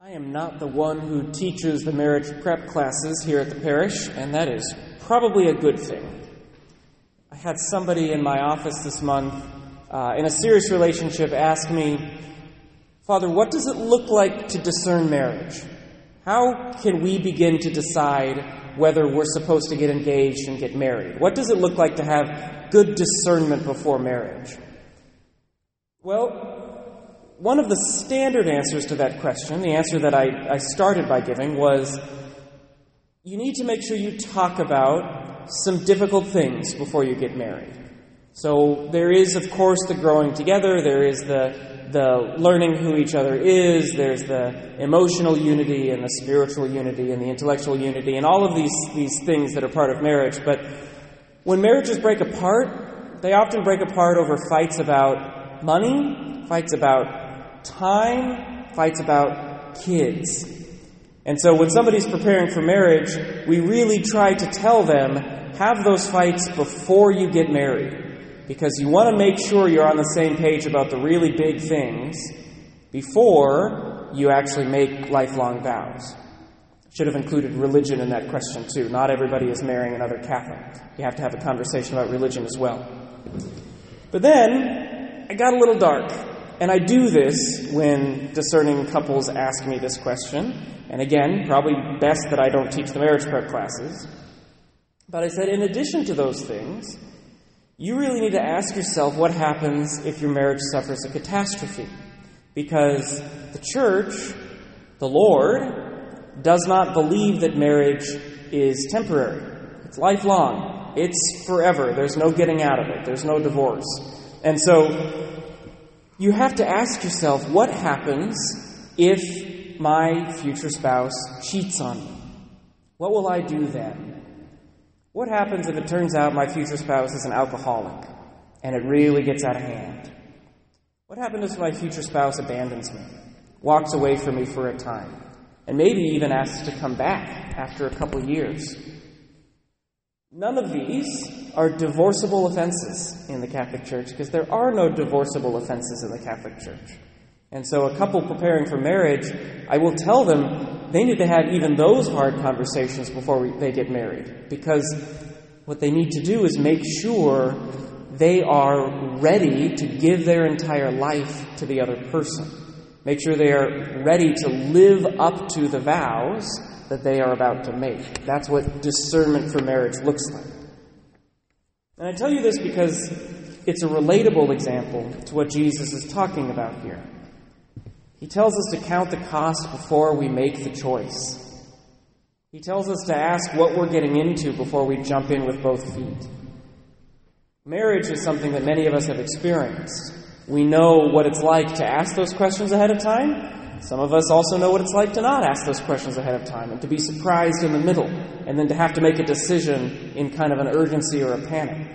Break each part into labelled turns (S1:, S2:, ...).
S1: I am not the one who teaches the marriage prep classes here at the parish, and that is probably a good thing. I had somebody in my office this month uh, in a serious relationship ask me, Father, what does it look like to discern marriage? How can we begin to decide whether we're supposed to get engaged and get married? What does it look like to have good discernment before marriage? Well, one of the standard answers to that question, the answer that I, I started by giving, was you need to make sure you talk about some difficult things before you get married. So there is, of course, the growing together, there is the, the learning who each other is, there's the emotional unity and the spiritual unity and the intellectual unity, and all of these, these things that are part of marriage. But when marriages break apart, they often break apart over fights about money, fights about time, fights about kids. And so when somebody's preparing for marriage, we really try to tell them have those fights before you get married. Because you want to make sure you're on the same page about the really big things before you actually make lifelong vows. Should have included religion in that question too. Not everybody is marrying another Catholic. You have to have a conversation about religion as well. But then I got a little dark. And I do this when discerning couples ask me this question. And again, probably best that I don't teach the marriage prep classes. But I said, in addition to those things, you really need to ask yourself what happens if your marriage suffers a catastrophe. Because the church, the Lord, does not believe that marriage is temporary. It's lifelong. It's forever. There's no getting out of it. There's no divorce. And so you have to ask yourself what happens if my future spouse cheats on me? What will I do then? What happens if it turns out my future spouse is an alcoholic and it really gets out of hand? What happens if my future spouse abandons me, walks away from me for a time, and maybe even asks to come back after a couple years? None of these are divorceable offenses in the Catholic Church because there are no divorceable offenses in the Catholic Church. And so, a couple preparing for marriage, I will tell them they need to have even those hard conversations before we, they get married. Because what they need to do is make sure they are ready to give their entire life to the other person. Make sure they are ready to live up to the vows that they are about to make. That's what discernment for marriage looks like. And I tell you this because it's a relatable example to what Jesus is talking about here. He tells us to count the cost before we make the choice. He tells us to ask what we're getting into before we jump in with both feet. Marriage is something that many of us have experienced. We know what it's like to ask those questions ahead of time, some of us also know what it's like to not ask those questions ahead of time and to be surprised in the middle and then to have to make a decision in kind of an urgency or a panic.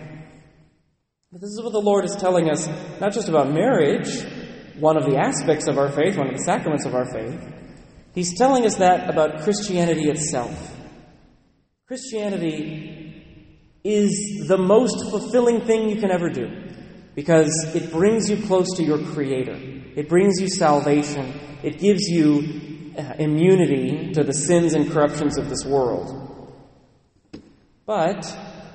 S1: But this is what the Lord is telling us, not just about marriage, one of the aspects of our faith, one of the sacraments of our faith. He's telling us that about Christianity itself. Christianity is the most fulfilling thing you can ever do because it brings you close to your Creator. It brings you salvation. It gives you uh, immunity to the sins and corruptions of this world. But,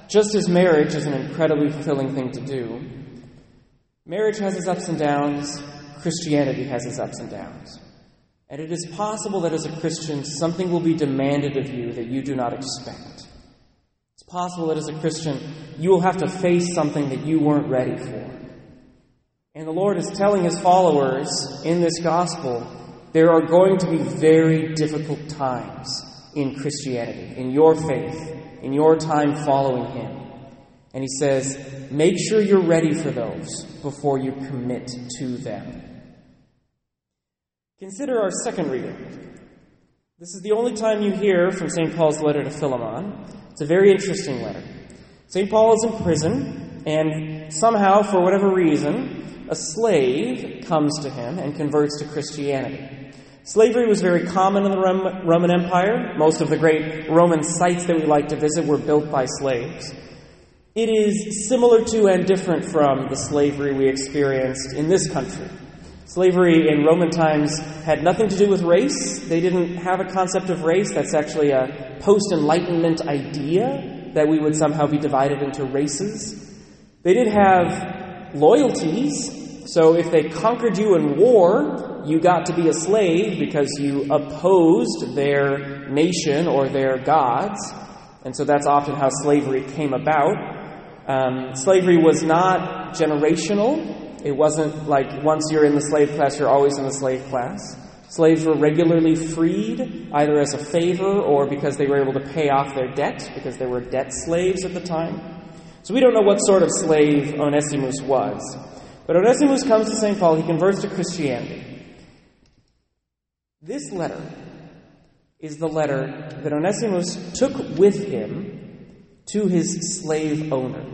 S1: just as marriage is an incredibly fulfilling thing to do, marriage has its ups and downs, Christianity has its ups and downs. And it is possible that as a Christian, something will be demanded of you that you do not expect. It's possible that as a Christian, you will have to face something that you weren't ready for. And the Lord is telling his followers in this gospel there are going to be very difficult times in Christianity, in your faith, in your time following him. And he says, make sure you're ready for those before you commit to them. Consider our second reading. This is the only time you hear from St. Paul's letter to Philemon. It's a very interesting letter. St. Paul is in prison, and somehow, for whatever reason, a slave comes to him and converts to Christianity. Slavery was very common in the Roman Empire. Most of the great Roman sites that we like to visit were built by slaves. It is similar to and different from the slavery we experienced in this country. Slavery in Roman times had nothing to do with race. They didn't have a concept of race. That's actually a post Enlightenment idea that we would somehow be divided into races. They did have loyalties. So if they conquered you in war, you got to be a slave because you opposed their nation or their gods. And so that's often how slavery came about. Um, slavery was not generational. It wasn't like once you're in the slave class, you're always in the slave class. Slaves were regularly freed, either as a favor or because they were able to pay off their debt, because they were debt slaves at the time. So we don't know what sort of slave Onesimus was. But Onesimus comes to St. Paul, he converts to Christianity. This letter is the letter that Onesimus took with him to his slave owner.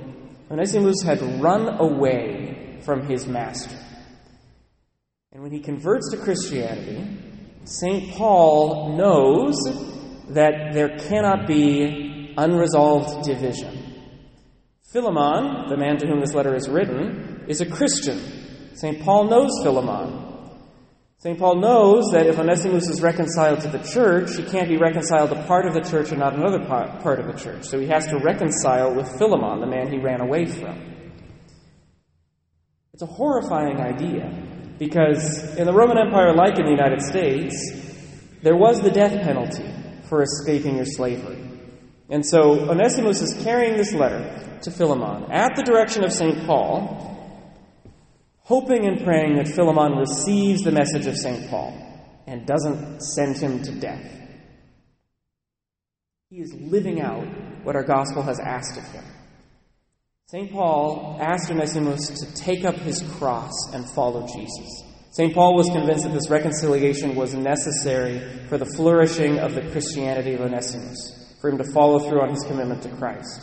S1: Onesimus had run away from his master. And when he converts to Christianity, St. Paul knows that there cannot be unresolved division. Philemon, the man to whom this letter is written, is a Christian. St. Paul knows Philemon. St. Paul knows that if Onesimus is reconciled to the church, he can't be reconciled to part of the church and not another part of the church. So he has to reconcile with Philemon, the man he ran away from. It's a horrifying idea because in the Roman Empire, like in the United States, there was the death penalty for escaping your slavery. And so Onesimus is carrying this letter to Philemon at the direction of St. Paul, hoping and praying that Philemon receives the message of St. Paul and doesn't send him to death. He is living out what our gospel has asked of him. St. Paul asked Onesimus to take up his cross and follow Jesus. St. Paul was convinced that this reconciliation was necessary for the flourishing of the Christianity of Onesimus, for him to follow through on his commitment to Christ.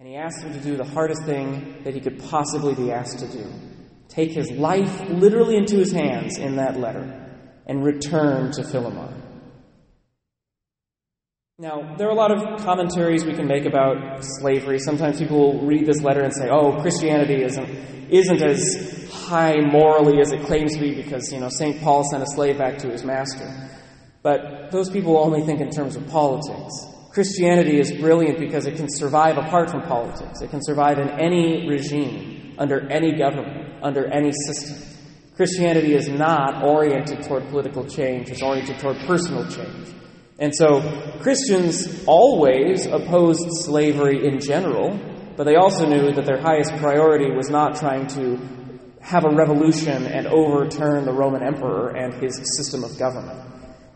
S1: And he asked him to do the hardest thing that he could possibly be asked to do take his life literally into his hands in that letter and return to Philemon. Now, there are a lot of commentaries we can make about slavery. Sometimes people will read this letter and say, oh, Christianity isn't, isn't as high morally as it claims to be because, you know, St. Paul sent a slave back to his master. But those people only think in terms of politics. Christianity is brilliant because it can survive apart from politics. It can survive in any regime, under any government, under any system. Christianity is not oriented toward political change, it's oriented toward personal change. And so Christians always opposed slavery in general, but they also knew that their highest priority was not trying to have a revolution and overturn the Roman emperor and his system of government.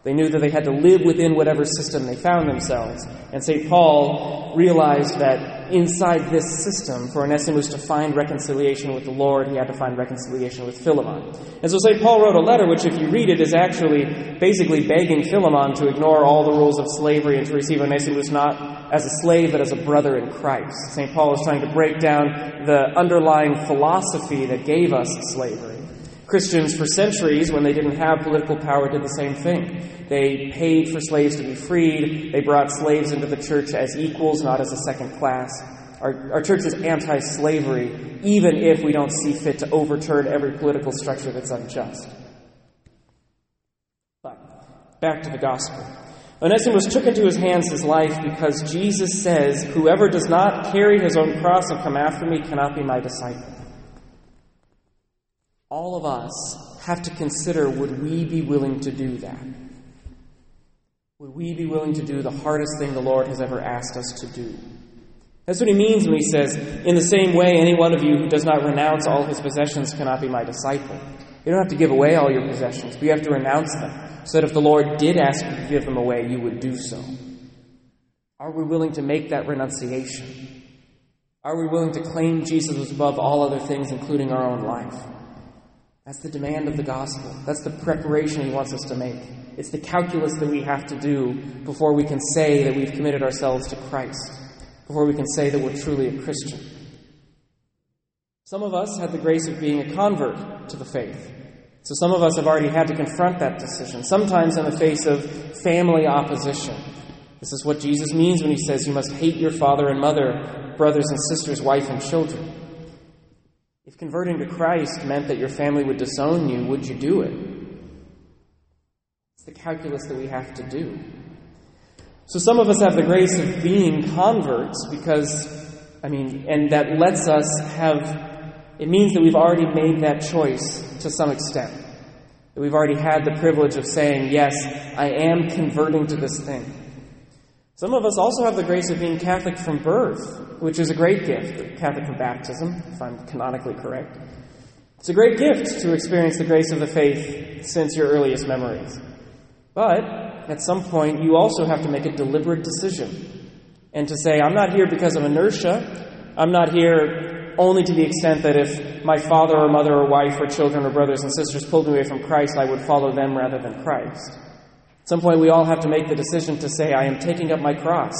S1: They knew that they had to live within whatever system they found themselves. And St. Paul realized that inside this system, for Onesimus to find reconciliation with the Lord, he had to find reconciliation with Philemon. And so St. Paul wrote a letter which, if you read it, is actually basically begging Philemon to ignore all the rules of slavery and to receive Onesimus not as a slave, but as a brother in Christ. St. Paul is trying to break down the underlying philosophy that gave us slavery. Christians for centuries, when they didn't have political power, did the same thing. They paid for slaves to be freed. They brought slaves into the church as equals, not as a second class. Our, our church is anti slavery, even if we don't see fit to overturn every political structure that's unjust. But back to the gospel. Onesimus took into his hands his life because Jesus says, Whoever does not carry his own cross and come after me cannot be my disciple all of us have to consider would we be willing to do that? Would we be willing to do the hardest thing the Lord has ever asked us to do? That's what he means when he says, In the same way, any one of you who does not renounce all his possessions cannot be my disciple. You don't have to give away all your possessions, but you have to renounce them, so that if the Lord did ask you to give them away, you would do so. Are we willing to make that renunciation? Are we willing to claim Jesus above all other things, including our own life? That's the demand of the gospel. That's the preparation he wants us to make. It's the calculus that we have to do before we can say that we've committed ourselves to Christ, before we can say that we're truly a Christian. Some of us had the grace of being a convert to the faith. So some of us have already had to confront that decision, sometimes in the face of family opposition. This is what Jesus means when he says you must hate your father and mother, brothers and sisters, wife and children. If converting to Christ meant that your family would disown you, would you do it? It's the calculus that we have to do. So some of us have the grace of being converts because, I mean, and that lets us have, it means that we've already made that choice to some extent. That we've already had the privilege of saying, yes, I am converting to this thing. Some of us also have the grace of being Catholic from birth, which is a great gift. Catholic from baptism, if I'm canonically correct. It's a great gift to experience the grace of the faith since your earliest memories. But at some point, you also have to make a deliberate decision and to say, I'm not here because of inertia. I'm not here only to the extent that if my father or mother or wife or children or brothers and sisters pulled me away from Christ, I would follow them rather than Christ. At some point, we all have to make the decision to say, I am taking up my cross.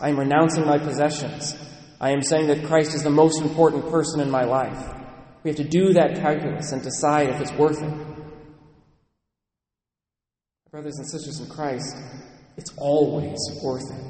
S1: I am renouncing my possessions. I am saying that Christ is the most important person in my life. We have to do that calculus and decide if it's worth it. Brothers and sisters in Christ, it's always worth it.